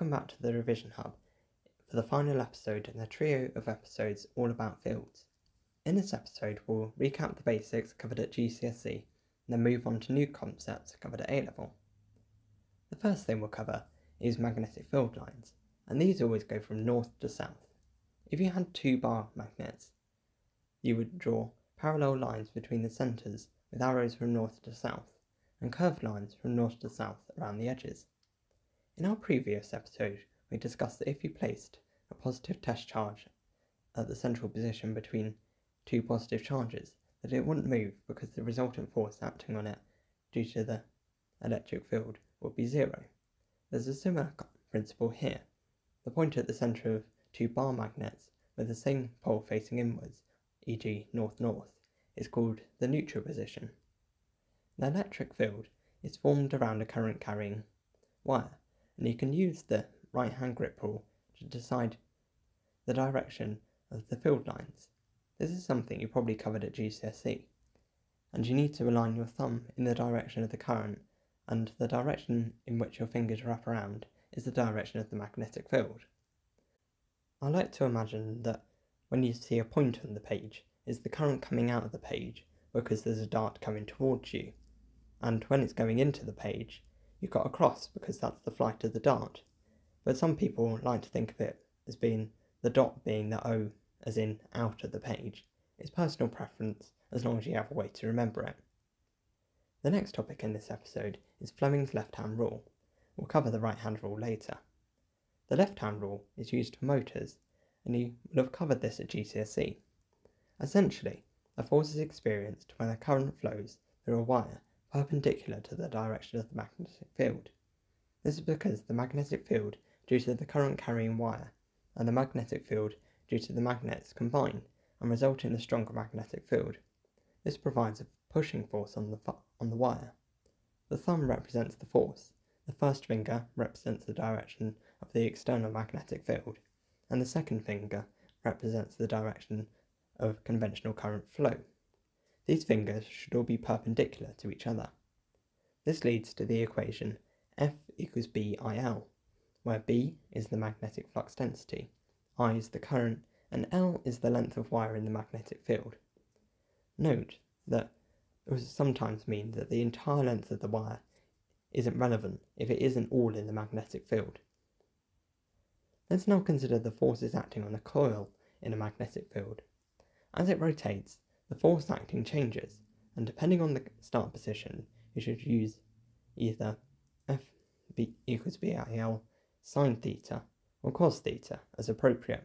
Welcome back to the Revision Hub for the final episode in the trio of episodes all about fields. In this episode, we'll recap the basics covered at GCSE and then move on to new concepts covered at A level. The first thing we'll cover is magnetic field lines, and these always go from north to south. If you had two bar magnets, you would draw parallel lines between the centres with arrows from north to south, and curved lines from north to south around the edges. In our previous episode, we discussed that if you placed a positive test charge at the central position between two positive charges, that it wouldn't move because the resultant force acting on it due to the electric field would be zero. There's a similar principle here. The point at the centre of two bar magnets with the same pole facing inwards, e.g. north-north, is called the neutral position. The electric field is formed around a current carrying wire and you can use the right hand grip rule to decide the direction of the field lines. This is something you probably covered at GCSE, and you need to align your thumb in the direction of the current, and the direction in which your fingers wrap around is the direction of the magnetic field. I like to imagine that when you see a point on the page, is the current coming out of the page because there's a dart coming towards you, and when it's going into the page, you've got a cross because that's the flight of the dart. But some people like to think of it as being the dot being the O as in out of the page. It's personal preference as long as you have a way to remember it. The next topic in this episode is Fleming's left hand rule. We'll cover the right hand rule later. The left hand rule is used for motors, and you will have covered this at GCSE. Essentially, a force is experienced when a current flows through a wire perpendicular to the direction of the magnetic field. This is because the magnetic field due to the current carrying wire and the magnetic field due to the magnets combine and result in a stronger magnetic field. This provides a pushing force on the, on the wire. The thumb represents the force, the first finger represents the direction of the external magnetic field, and the second finger represents the direction of conventional current flow. These fingers should all be perpendicular to each other. This leads to the equation F equals BIL, where B is the magnetic flux density, I is the current, and L is the length of wire in the magnetic field. Note that it sometimes mean that the entire length of the wire isn't relevant if it isn't all in the magnetic field. Let's now consider the forces acting on a coil in a magnetic field. As it rotates, the force acting changes, and depending on the start position, you should use either F b equals BIL sine theta or cos theta as appropriate.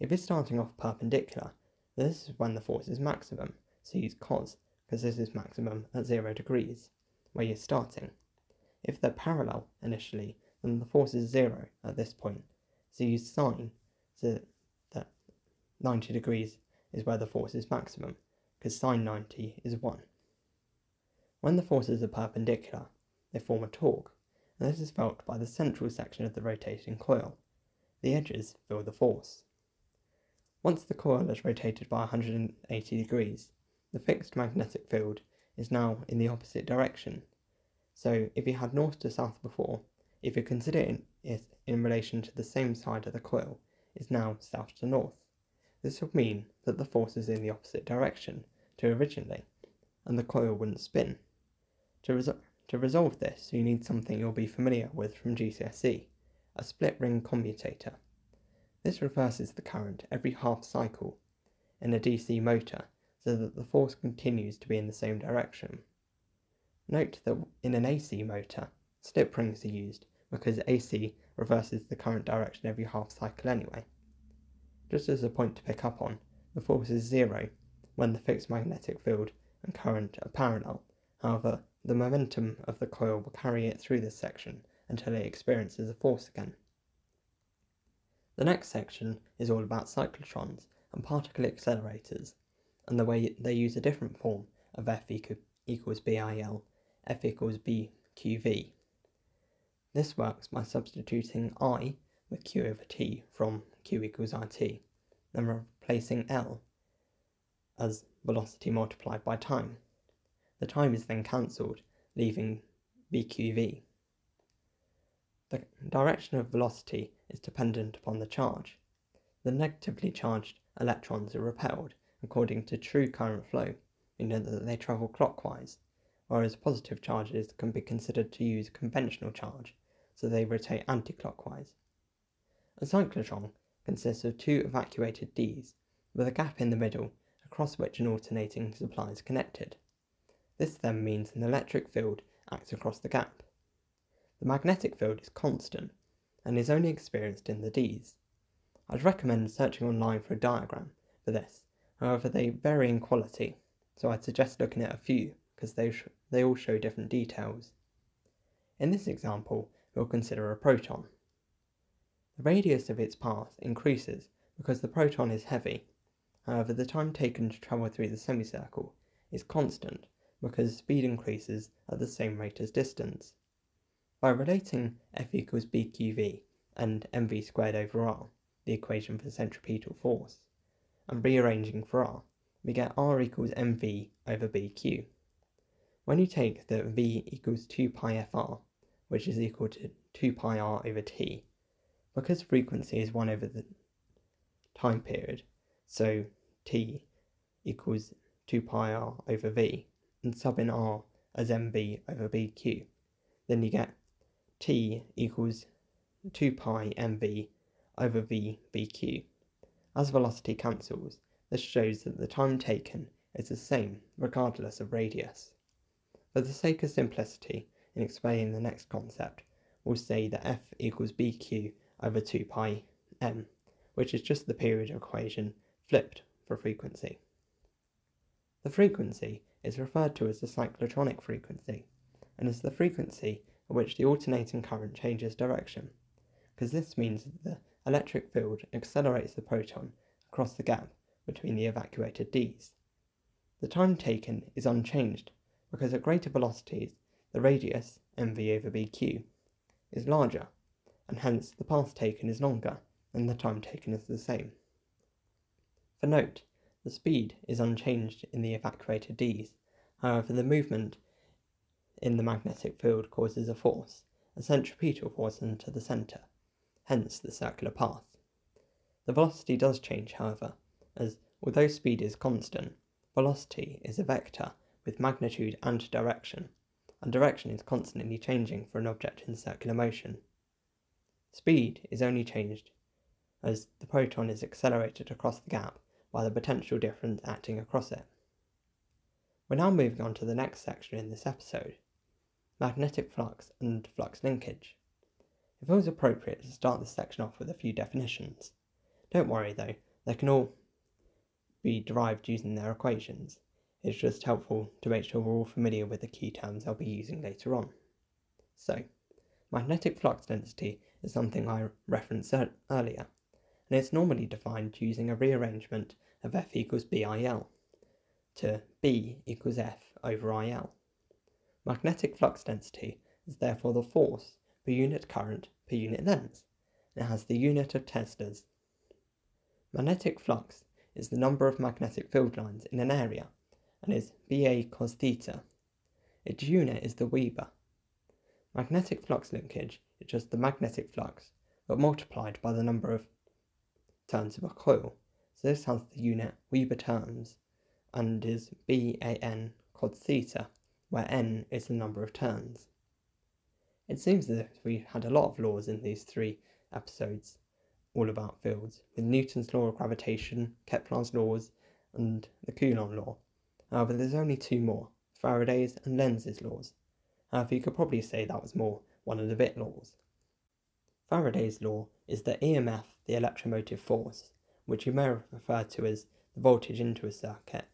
If it's starting off perpendicular, this is when the force is maximum, so use cos because this is maximum at 0 degrees, where you're starting. If they're parallel initially, then the force is 0 at this point, so use sine so that 90 degrees is where the force is maximum, because sine 90 is 1. When the forces are perpendicular, they form a torque, and this is felt by the central section of the rotating coil. The edges feel the force. Once the coil is rotated by 180 degrees, the fixed magnetic field is now in the opposite direction. So if you had north to south before, if you consider it in relation to the same side of the coil, is now south to north. This would mean that the force is in the opposite direction, to originally, and the coil wouldn't spin. To, to resolve this, you need something you'll be familiar with from GCSE, a split ring commutator. This reverses the current every half cycle in a DC motor so that the force continues to be in the same direction. Note that in an AC motor, slip rings are used because AC reverses the current direction every half cycle anyway. Just as a point to pick up on, the force is zero when the fixed magnetic field and current are parallel. However, the momentum of the coil will carry it through this section until it experiences a force again. The next section is all about cyclotrons and particle accelerators and the way they use a different form of F equals BIL, F equals BQV. This works by substituting I with Q over T from Q equals RT, then replacing L as velocity multiplied by time. The time is then cancelled, leaving BQV. The direction of velocity is dependent upon the charge. The negatively charged electrons are repelled according to true current flow, meaning that they travel clockwise, whereas positive charges can be considered to use conventional charge, so they rotate anticlockwise. A cyclotron consists of two evacuated Ds, with a gap in the middle across which an alternating supply is connected. This then means an electric field acts across the gap. The magnetic field is constant and is only experienced in the Ds. I'd recommend searching online for a diagram for this, however they vary in quality, so I'd suggest looking at a few because they, sh- they all show different details. In this example, we'll consider a proton. The radius of its path increases because the proton is heavy, however the time taken to travel through the semicircle is constant because speed increases at the same rate as distance. By relating F equals BQV and mv squared over r, the equation for centripetal force, and rearranging for r, we get r equals mv over bq. When you take the v equals 2 pi fr, which is equal to 2 pi r over t, because frequency is 1 over the time period, so t equals 2 pi r over v, and sub in r as mb over bq, then you get t equals 2 pi mv over v bq. As velocity cancels, this shows that the time taken is the same regardless of radius. For the sake of simplicity in explaining the next concept, we'll say that f equals bq over 2 pi m, which is just the period equation flipped for frequency. The frequency is referred to as the cyclotronic frequency, and is the frequency at which the alternating current changes direction, because this means that the electric field accelerates the proton across the gap between the evacuated Ds. The time taken is unchanged because at greater velocities the radius, mv over bq, is larger, and hence the path taken is longer and the time taken is the same. For note, the speed is unchanged in the evacuated Ds, however the movement in the magnetic field causes a force, a centripetal force into the centre, hence the circular path. The velocity does change, however, as although speed is constant, velocity is a vector with magnitude and direction, and direction is constantly changing for an object in circular motion. Speed is only changed as the proton is accelerated across the gap by the potential difference acting across it. We're now moving on to the next section in this episode magnetic flux and flux linkage. It feels appropriate to start this section off with a few definitions. Don't worry though, they can all be derived using their equations. It's just helpful to make sure we're all familiar with the key terms I'll be using later on. So, magnetic flux density is something I referenced earlier, and it's normally defined using a rearrangement of F equals BIL to B equals F over IL. Magnetic flux density is therefore the force per unit current per unit length, and it has the unit of Teslas. Magnetic flux is the number of magnetic field lines in an area and is BA cos theta. Its unit is the Weber. Magnetic flux linkage is just the magnetic flux, but multiplied by the number of turns of a coil. So this has the unit Weber turns and is BAN cos theta, where n is the number of turns. It seems as if we had a lot of laws in these three episodes, all about fields, with Newton's law of gravitation, Kepler's laws, and the Coulomb law. However, there's only two more, Faraday's and Lenz's laws. However, you could probably say that was more one of the bit laws. Faraday's law is that EMF, the electromotive force, which you may refer to as the voltage into a circuit,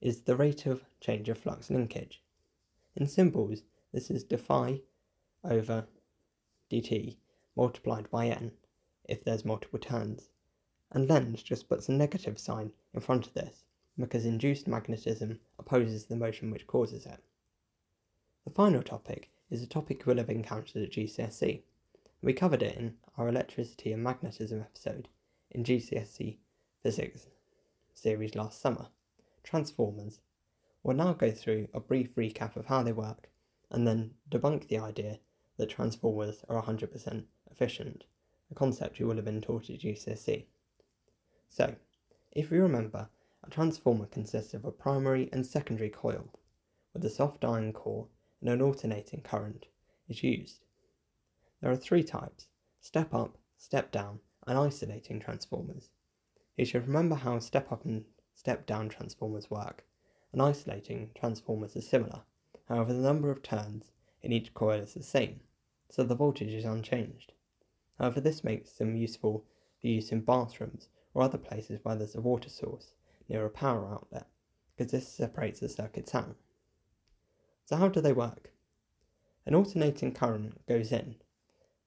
is the rate of change of flux linkage. In symbols, this is phi over dt multiplied by n if there's multiple turns, and Lenz just puts a negative sign in front of this because induced magnetism opposes the motion which causes it. The final topic is a topic we'll have encountered at GCSE. We covered it in our electricity and magnetism episode in GCSE Physics series last summer, transformers. We'll now go through a brief recap of how they work and then debunk the idea that transformers are 100% efficient, a concept you will have been taught at GCSE. So, if you remember, a transformer consists of a primary and secondary coil, with a soft iron core and an alternating current is used. There are three types step up, step down, and isolating transformers. You should remember how step up and step down transformers work, and isolating transformers are similar, however, the number of turns in each coil is the same, so the voltage is unchanged. However, this makes them useful for use in bathrooms or other places where there's a water source near a power outlet, because this separates the circuits out. So, how do they work? An alternating current goes in,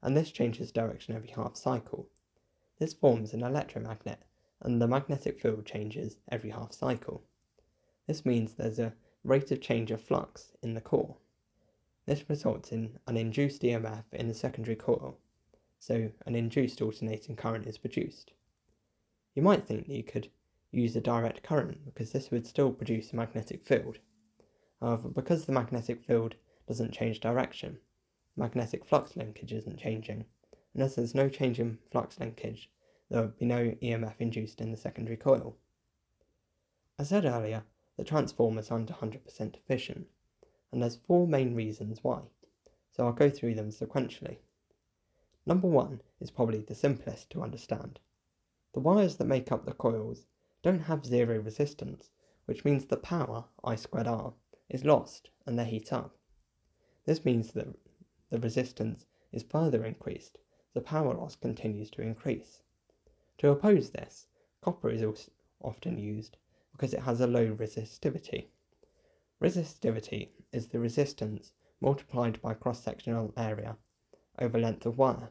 and this changes direction every half cycle. This forms an electromagnet, and the magnetic field changes every half cycle. This means there's a rate of change of flux in the core. This results in an induced EMF in the secondary coil, so an induced alternating current is produced. You might think that you could use a direct current because this would still produce a magnetic field. However, because the magnetic field doesn't change direction, magnetic flux linkage isn't changing, and as there's no change in flux linkage, there would be no EMF induced in the secondary coil. I said earlier that transformers aren't 100% efficient, and there's four main reasons why, so I'll go through them sequentially. Number one is probably the simplest to understand. The wires that make up the coils don't have zero resistance, which means the power, I squared R, is lost and they heat up. This means that the resistance is further increased, the power loss continues to increase. To oppose this, copper is often used because it has a low resistivity. Resistivity is the resistance multiplied by cross-sectional area over length of wire.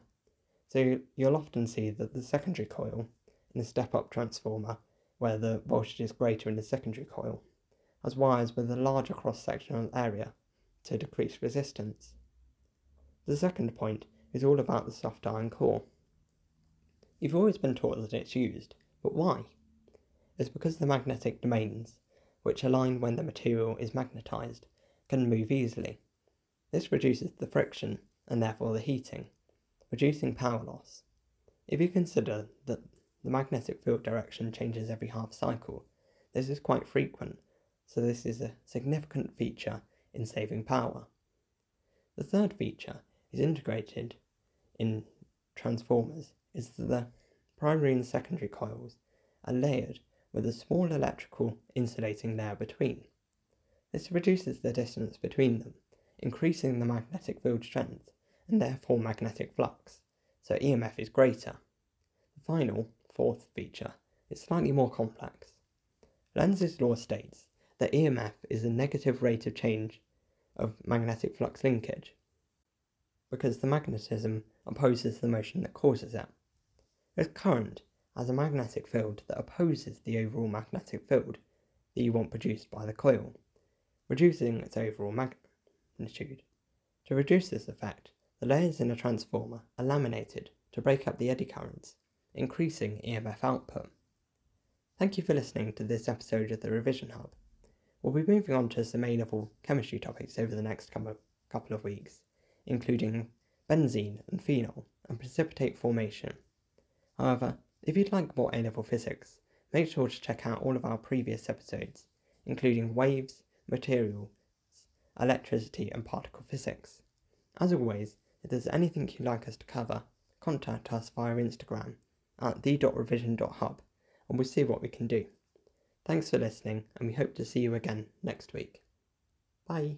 So you'll often see that the secondary coil in a step-up transformer, where the voltage is greater in the secondary coil, has wires with a larger cross-sectional area to decrease resistance. The second point is all about the soft iron core. You've always been taught that it's used, but why? It's because the magnetic domains, which align when the material is magnetized, can move easily. This reduces the friction and therefore the heating, reducing power loss. If you consider that the magnetic field direction changes every half cycle, this is quite frequent, so this is a significant feature in saving power. The third feature is integrated in transformers is that the primary and secondary coils are layered with a small electrical insulating layer between. This reduces the distance between them, increasing the magnetic field strength and therefore magnetic flux, so EMF is greater. The final, fourth feature is slightly more complex. Lenz's law states that EMF is the negative rate of change of magnetic flux linkage, because the magnetism opposes the motion that causes it. This current has a magnetic field that opposes the overall magnetic field that you want produced by the coil, reducing its overall magnitude. To reduce this effect, the layers in a transformer are laminated to break up the eddy currents, increasing EMF output. Thank you for listening to this episode of the Revision Hub. We'll be moving on to some A-level chemistry topics over the next couple of weeks, including benzene and phenol and precipitate formation. However, if you'd like more A-level physics, make sure to check out all of our previous episodes, including waves, materials, electricity and particle physics. As always, if there's anything you'd like us to cover, contact us via Instagram at the.revision.hub and we'll see what we can do. Thanks for listening and we hope to see you again next week. Bye.